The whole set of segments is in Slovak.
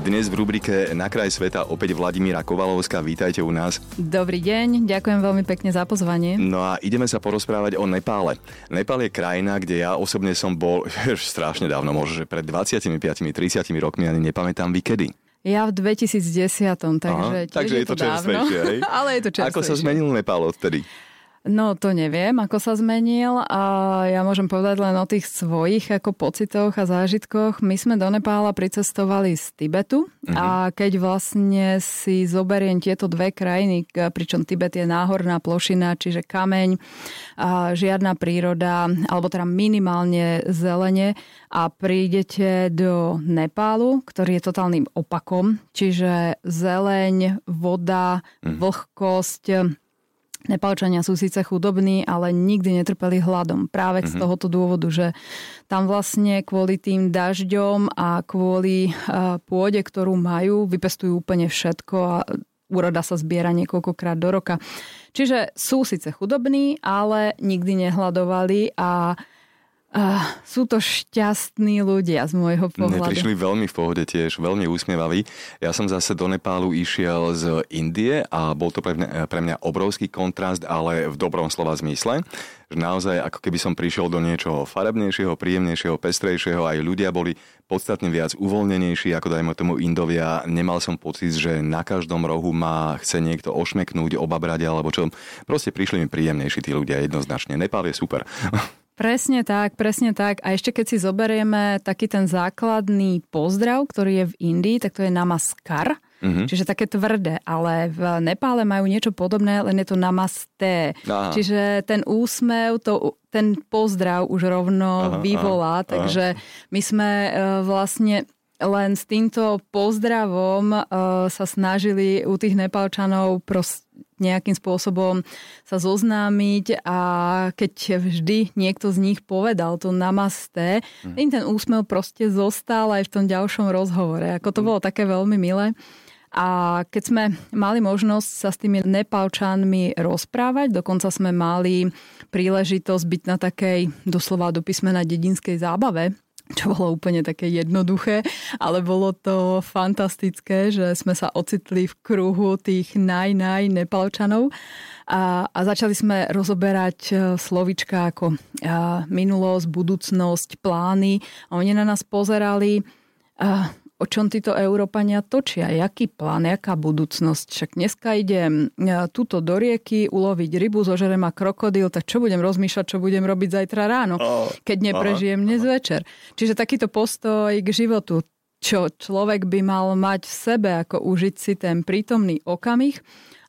Dnes v rubrike Na kraj sveta opäť Vladimíra Kovalovská. Vítajte u nás. Dobrý deň, ďakujem veľmi pekne za pozvanie. No a ideme sa porozprávať o Nepále. Nepál je krajina, kde ja osobne som bol strašne dávno, možno že pred 25-30 rokmi, ani nepamätám vy kedy. Ja v 2010, takže Aha, takže je to, to dávno. Hej? Ale je to čerstvejšie. Ako sa zmenil Nepál odtedy? No to neviem, ako sa zmenil a ja môžem povedať len o tých svojich ako pocitoch a zážitkoch. My sme do Nepála pricestovali z Tibetu mm-hmm. a keď vlastne si zoberiem tieto dve krajiny, pričom Tibet je náhorná plošina, čiže kameň, a žiadna príroda, alebo teda minimálne zelene a prídete do Nepálu, ktorý je totálnym opakom, čiže zeleň, voda, mm-hmm. vlhkosť, Nepalčania sú síce chudobní, ale nikdy netrpeli hladom. Práve mm-hmm. z mhm. tohoto dôvodu, že tam vlastne kvôli tým dažďom a kvôli pôde, ktorú majú, vypestujú úplne všetko a úroda sa zbiera niekoľkokrát do roka. Čiže sú síce chudobní, ale nikdy nehľadovali a Uh, sú to šťastní ľudia z môjho pohľadu. Mne prišli veľmi v pohode tiež, veľmi úsmievaví. Ja som zase do Nepálu išiel z Indie a bol to pre mňa, pre mňa obrovský kontrast, ale v dobrom slova zmysle. Že naozaj ako keby som prišiel do niečoho farebnejšieho, príjemnejšieho, pestrejšieho, aj ľudia boli podstatne viac uvoľnenejší, ako dajme tomu Indovia. Nemal som pocit, že na každom rohu ma chce niekto ošmeknúť, obabrať alebo čo. Proste prišli mi príjemnejší tí ľudia jednoznačne. Nepál je super. Presne tak, presne tak. A ešte keď si zoberieme taký ten základný pozdrav, ktorý je v Indii, tak to je namaskar. Mm-hmm. Čiže také tvrdé, ale v Nepále majú niečo podobné, len je to namaste. Aha. Čiže ten úsmev, to, ten pozdrav už rovno aha, vyvolá, aha, takže aha. my sme uh, vlastne len s týmto pozdravom uh, sa snažili u tých Nepalčanov proste nejakým spôsobom sa zoznámiť a keď vždy niekto z nich povedal to namaste, mm. im ten úsmev proste zostal aj v tom ďalšom rozhovore. Ako to mm. bolo také veľmi milé. A keď sme mali možnosť sa s tými Nepalčanmi rozprávať, dokonca sme mali príležitosť byť na takej doslova do písmena dedinskej zábave, čo bolo úplne také jednoduché, ale bolo to fantastické, že sme sa ocitli v kruhu tých naj-naj Nepalčanov a, a začali sme rozoberať e, slovička ako a, minulosť, budúcnosť, plány. A oni na nás pozerali a, o čom títo Európania točia, jaký plán, jaká budúcnosť. Však dneska idem e, túto do rieky uloviť rybu, zožerem a krokodil, tak čo budem rozmýšľať, čo budem robiť zajtra ráno, keď neprežijem dnes večer. Čiže takýto postoj k životu, čo človek by mal mať v sebe, ako užiť si ten prítomný okamih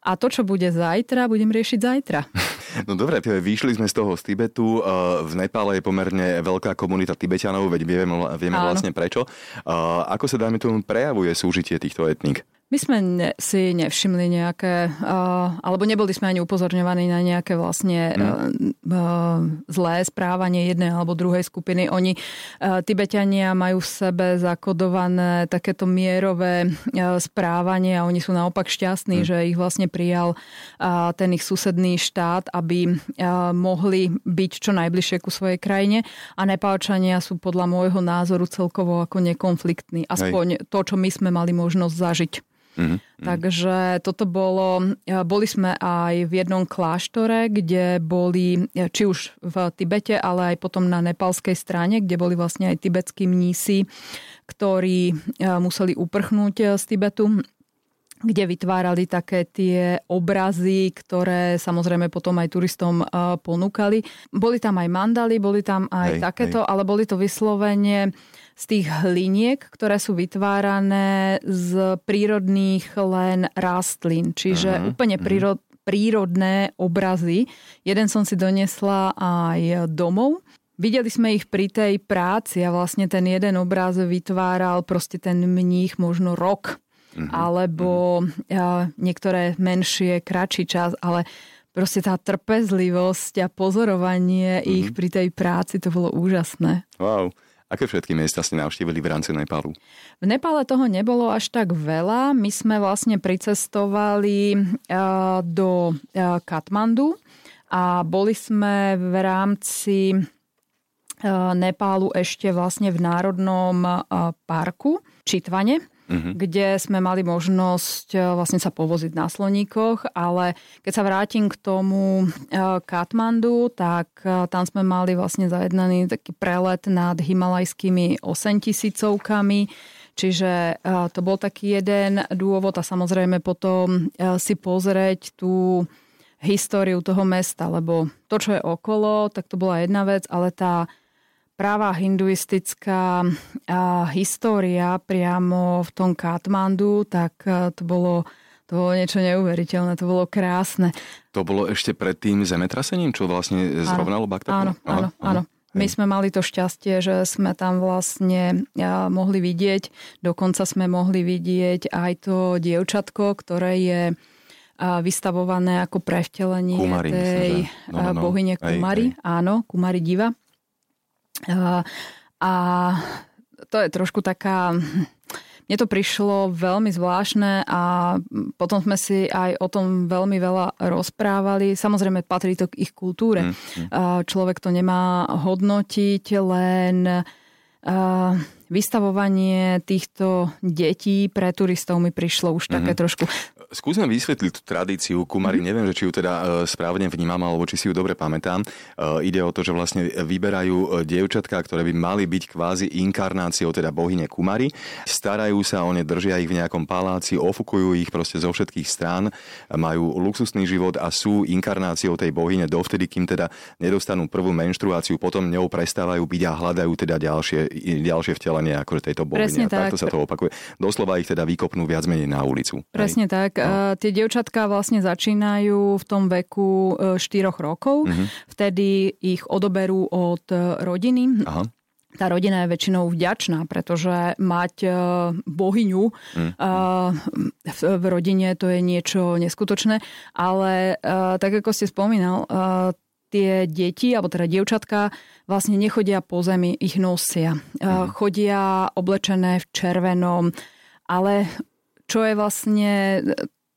a to, čo bude zajtra, budem riešiť zajtra. No dobre, vyšli sme z toho z Tibetu. V Nepále je pomerne veľká komunita Tibetanov, veď vieme, vieme vlastne prečo. Ako sa, dajme tomu, prejavuje súžitie týchto etník? My sme ne, si nevšimli nejaké, uh, alebo neboli sme ani upozorňovaní na nejaké vlastne uh, uh, zlé správanie jednej alebo druhej skupiny. Oni, uh, Tibetania, majú v sebe zakodované takéto mierové uh, správanie a oni sú naopak šťastní, mm. že ich vlastne prijal uh, ten ich susedný štát, aby uh, mohli byť čo najbližšie ku svojej krajine a Nepálčania sú podľa môjho názoru celkovo ako nekonfliktní. Aspoň Hej. to, čo my sme mali možnosť zažiť. Mm-hmm. Takže toto bolo, boli sme aj v jednom kláštore, kde boli, či už v Tibete, ale aj potom na nepalskej strane, kde boli vlastne aj tibetskí mnísi, ktorí museli uprchnúť z Tibetu kde vytvárali také tie obrazy, ktoré samozrejme potom aj turistom ponúkali. Boli tam aj mandaly, boli tam aj hej, takéto, hej. ale boli to vyslovene z tých hliniek, ktoré sú vytvárané z prírodných len rastlín. Čiže uh-huh, úplne uh-huh. Prírod, prírodné obrazy. Jeden som si donesla aj domov. Videli sme ich pri tej práci a vlastne ten jeden obraz vytváral proste ten mních možno rok. Uh-huh, alebo uh-huh. niektoré menšie, kratší čas, ale proste tá trpezlivosť a pozorovanie uh-huh. ich pri tej práci, to bolo úžasné. Wow. Aké všetky miesta ste navštívili v rámci Nepálu? V Nepále toho nebolo až tak veľa. My sme vlastne pricestovali do Katmandu a boli sme v rámci Nepálu ešte vlastne v Národnom parku Čitvane uh-huh. kde sme mali možnosť e, vlastne sa povoziť na sloníkoch, ale keď sa vrátim k tomu e, Katmandu, tak e, tam sme mali vlastne zajednaný taký prelet nad himalajskými 8 tisícovkami, Čiže to bol taký jeden dôvod a samozrejme potom si pozrieť tú históriu toho mesta, lebo to, čo je okolo, tak to bola jedna vec, ale tá práva hinduistická história priamo v tom Katmandu, tak e, to bolo, to bolo niečo neuveriteľné, to bolo krásne. To bolo ešte pred tým zemetrasením, čo vlastne zrovnalo Baktapu? Áno, áno, áno. My sme mali to šťastie, že sme tam vlastne mohli vidieť, dokonca sme mohli vidieť aj to dievčatko, ktoré je vystavované ako prevtelenie Kumari, tej no, no, no. bohyne Kumari. Aj, aj. Áno, Kumari Diva. A to je trošku taká... Mne to prišlo veľmi zvláštne a potom sme si aj o tom veľmi veľa rozprávali. Samozrejme, patrí to k ich kultúre. Mm, mm. Človek to nemá hodnotiť, len vystavovanie týchto detí pre turistov mi prišlo už také mm-hmm. trošku skúsme vysvetliť tú tradíciu Kumary. Mm-hmm. Neviem, že či ju teda e, správne vnímam, alebo či si ju dobre pamätám. E, ide o to, že vlastne vyberajú e, dievčatka, ktoré by mali byť kvázi inkarnáciou teda bohyne Kumary. Starajú sa o ne, držia ich v nejakom paláci, ofukujú ich proste zo všetkých strán, majú luxusný život a sú inkarnáciou tej bohyne dovtedy, kým teda nedostanú prvú menštruáciu, potom ňou prestávajú byť a hľadajú teda ďalšie, ďalšie vtelenie akože tejto bohyne. Presne tak. Takto sa to opakuje. Doslova ich teda vykopnú viac menej na ulicu. Presne Hej. tak. No. Tie dievčatka vlastne začínajú v tom veku 4 e, rokov. Mm-hmm. Vtedy ich odoberú od e, rodiny. Aha tá rodina je väčšinou vďačná, pretože mať bohyňu mm. v rodine to je niečo neskutočné, ale tak ako ste spomínal, tie deti, alebo teda dievčatka vlastne nechodia po zemi, ich nosia. Mm. Chodia oblečené v červenom, ale čo je vlastne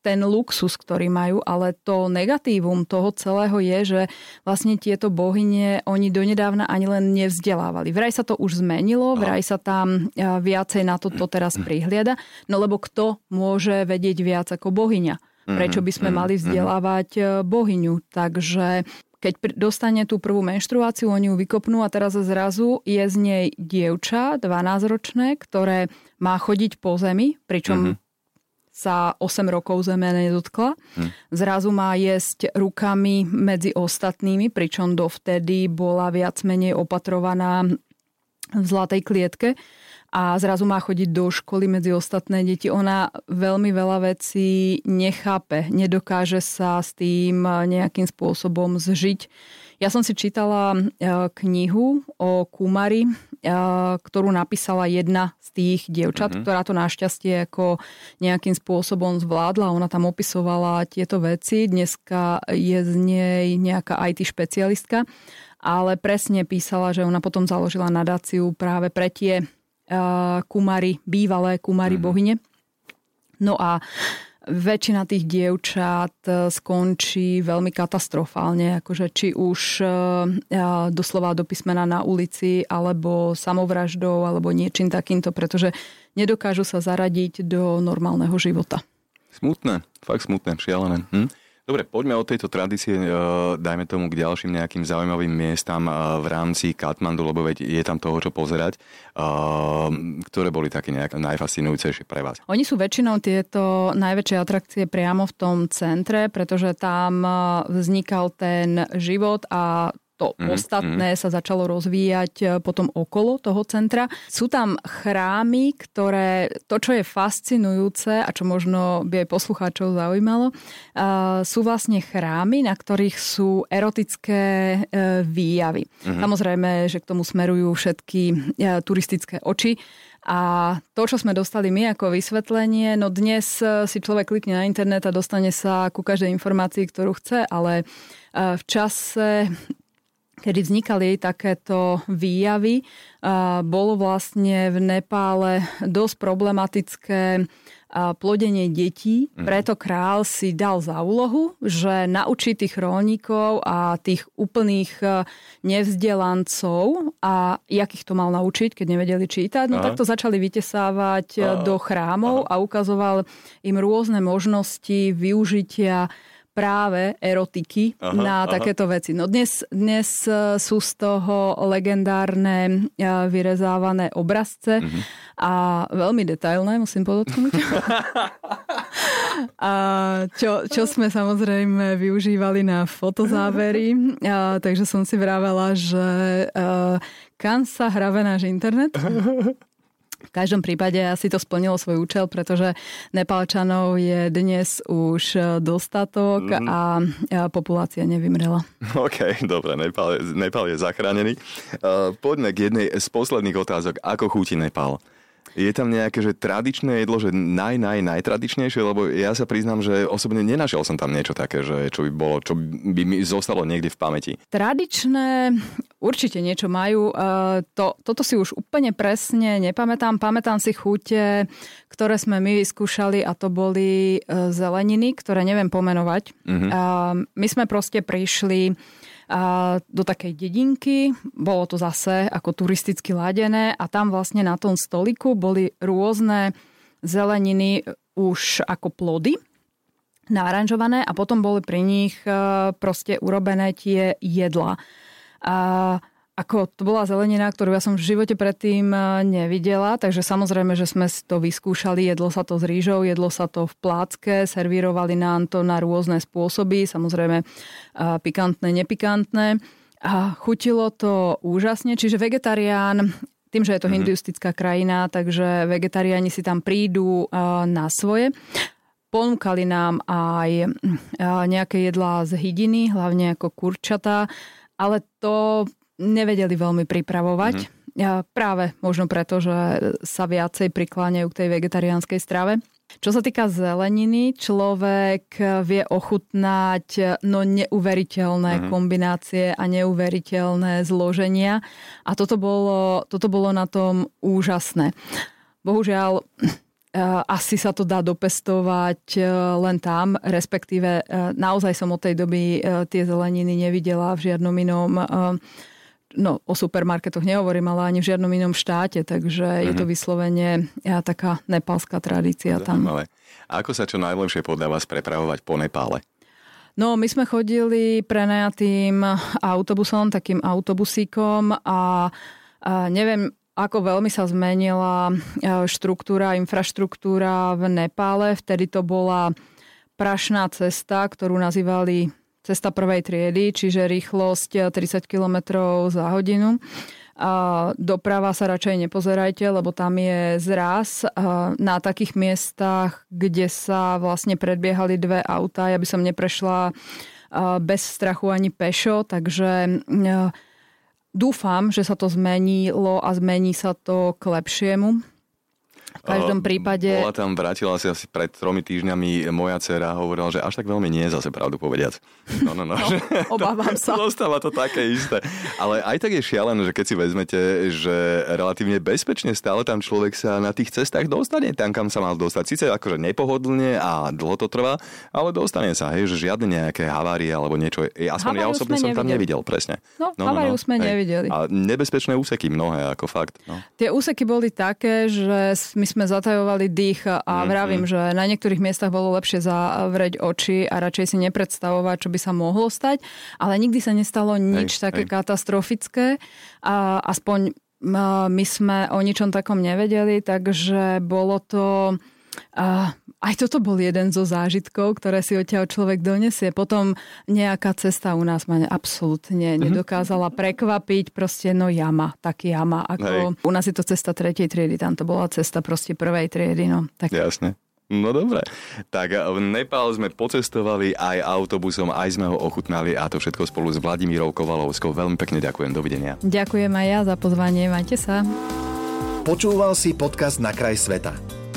ten luxus, ktorý majú, ale to negatívum toho celého je, že vlastne tieto bohyne oni donedávna ani len nevzdelávali. Vraj sa to už zmenilo, vraj sa tam e, viacej na toto teraz prihliada, no lebo kto môže vedieť viac ako bohyňa? Mhm, Prečo by sme mhm, mali vzdelávať e, bohyňu? Takže keď dostane tú prvú menštruáciu, oni ju vykopnú a teraz zrazu je z nej dievča, 12-ročné, ktoré má chodiť po zemi, pričom sa 8 rokov zeme nedotkla. Hm. Zrazu má jesť rukami medzi ostatnými, pričom dovtedy bola viac menej opatrovaná v zlatej klietke a zrazu má chodiť do školy medzi ostatné deti. Ona veľmi veľa vecí nechápe, nedokáže sa s tým nejakým spôsobom zžiť. Ja som si čítala e, knihu o Kumari, ktorú napísala jedna z tých dievčat, mm-hmm. ktorá to našťastie ako nejakým spôsobom zvládla. Ona tam opisovala tieto veci. Dneska je z nej nejaká IT špecialistka, ale presne písala, že ona potom založila nadáciu práve pre tie uh, kumary, bývalé kumary mm-hmm. bohyne. No a väčšina tých dievčat e, skončí veľmi katastrofálne, akože či už e, e, doslova do písmena na ulici, alebo samovraždou, alebo niečím takýmto, pretože nedokážu sa zaradiť do normálneho života. Smutné, fakt smutné, šialené. Hm? Dobre, poďme od tejto tradície, e, dajme tomu k ďalším nejakým zaujímavým miestam e, v rámci Katmandu, lebo veď je tam toho, čo pozerať. E, ktoré boli také nejak najfascinujúcejšie pre vás? Oni sú väčšinou tieto najväčšie atrakcie priamo v tom centre, pretože tam vznikal ten život a to mm, ostatné mm. sa začalo rozvíjať e, potom okolo toho centra. Sú tam chrámy, ktoré, to čo je fascinujúce a čo možno by aj poslucháčov zaujímalo, uh, sú vlastne chrámy, na ktorých sú erotické uh, výjavy. Mm. Samozrejme, že k tomu smerujú všetky turistické oči. A to, čo sme dostali my ako vysvetlenie, no dnes si človek klikne na internet a dostane sa ku každej informácii, ktorú chce, ale v čase kedy vznikali takéto výjavy, bolo vlastne v Nepále dosť problematické plodenie detí. Mhm. Preto král si dal za úlohu, že naučí tých rolníkov a tých úplných e, nevzdelancov a jak ich to mal naučiť, keď nevedeli čítať, no tak to začali vytesávať e, Aha. do chrámov Aha. a ukazoval im rôzne možnosti využitia práve erotiky aha, na aha. takéto veci. No dnes, dnes e, sú z toho legendárne e, vyrezávané obrazce uh-huh. a veľmi detailné, musím podotknúť. a čo, čo sme samozrejme využívali na fotozávery, a, takže som si vravela, že uh, kam sa hrabe náš internet? V každom prípade asi to splnilo svoj účel, pretože Nepalčanov je dnes už e, dostatok mm. a populácia nevymrela. OK, dobre, Nepal, Nepal je zachránený. Uh, poďme k jednej z posledných otázok. Ako chutí Nepal? Je tam nejaké, že tradičné jedlo, že naj, naj, najtradičnejšie, lebo ja sa priznám, že osobne nenašiel som tam niečo také, že čo by bolo, čo by mi zostalo niekde v pamäti. Tradičné určite niečo majú. E, to, toto si už úplne presne nepamätám. Pamätám si chute, ktoré sme my vyskúšali a to boli e, zeleniny, ktoré neviem pomenovať. Mm-hmm. My sme proste prišli do takej dedinky. Bolo to zase ako turisticky ladené a tam vlastne na tom stoliku boli rôzne zeleniny už ako plody naranžované a potom boli pri nich e, proste urobené tie jedla. A ako to bola zelenina, ktorú ja som v živote predtým e, nevidela, takže samozrejme, že sme to vyskúšali, jedlo sa to s rýžou, jedlo sa to v plácke, servírovali nám to na rôzne spôsoby, samozrejme e, pikantné, nepikantné. A chutilo to úžasne, čiže vegetarián, tým, že je to mm-hmm. hinduistická krajina, takže vegetariáni si tam prídu e, na svoje. Ponúkali nám aj nejaké jedlá z hydiny, hlavne ako kurčata, ale to nevedeli veľmi pripravovať. Mm-hmm. Ja, práve možno preto, že sa viacej prikláňajú k tej vegetariánskej strave. Čo sa týka zeleniny, človek vie ochutnať no neuveriteľné mm-hmm. kombinácie a neuveriteľné zloženia a toto bolo, toto bolo na tom úžasné. Bohužiaľ, asi sa to dá dopestovať len tam, respektíve naozaj som od tej doby tie zeleniny nevidela v žiadnom inom no o supermarketoch nehovorím, ale ani v žiadnom inom štáte, takže mm-hmm. je to mhm. vyslovene ja, taká nepálska tradícia tam. Ale ako sa čo najlepšie podľa vás prepravovať po Nepále? No, my sme chodili prenajatým autobusom, takým autobusíkom a, a neviem, ako veľmi sa zmenila štruktúra, infraštruktúra v Nepále. Vtedy to bola prašná cesta, ktorú nazývali cesta prvej triedy, čiže rýchlosť 30 km za hodinu. A doprava sa radšej nepozerajte, lebo tam je zraz na takých miestach, kde sa vlastne predbiehali dve autá. Ja by som neprešla bez strachu ani pešo, takže dúfam, že sa to zmenilo a zmení sa to k lepšiemu. V každom prípade... Bola tam, vrátila si asi pred tromi týždňami moja dcera hovorila, že až tak veľmi nie je zase pravdu povediac. No, no, no. no obávam sa. Zostáva to také isté. Ale aj tak je šialené, že keď si vezmete, že relatívne bezpečne stále tam človek sa na tých cestách dostane tam, kam sa mal dostať. Sice akože nepohodlne a dlho to trvá, ale dostane sa, hej, že žiadne nejaké havárie alebo niečo. Aspoň havariu ja osobne som tam nevidel, presne. No, no, no, no sme hej. nevideli. A nebezpečné úseky mnohé, ako fakt. No. Tie úseky boli také, že my sme zatajovali dých a mm-hmm. vravím, že na niektorých miestach bolo lepšie zavrieť oči a radšej si nepredstavovať, čo by sa mohlo stať, ale nikdy sa nestalo nič hej, také hej. katastrofické a aspoň my sme o ničom takom nevedeli, takže bolo to a aj toto bol jeden zo zážitkov, ktoré si odtiaľ človek donesie. Potom nejaká cesta u nás ma absolútne mhm. nedokázala prekvapiť. Proste no jama, taký jama. Ako, u nás je to cesta tretej triedy, tam to bola cesta proste prvej triedy. No, tak. Jasne. No dobre. Tak v Nepál sme pocestovali aj autobusom, aj sme ho ochutnali a to všetko spolu s Vladimírou Kovalovskou. Veľmi pekne ďakujem. Dovidenia. Ďakujem aj ja za pozvanie. Majte sa. Počúval si podcast Na kraj sveta.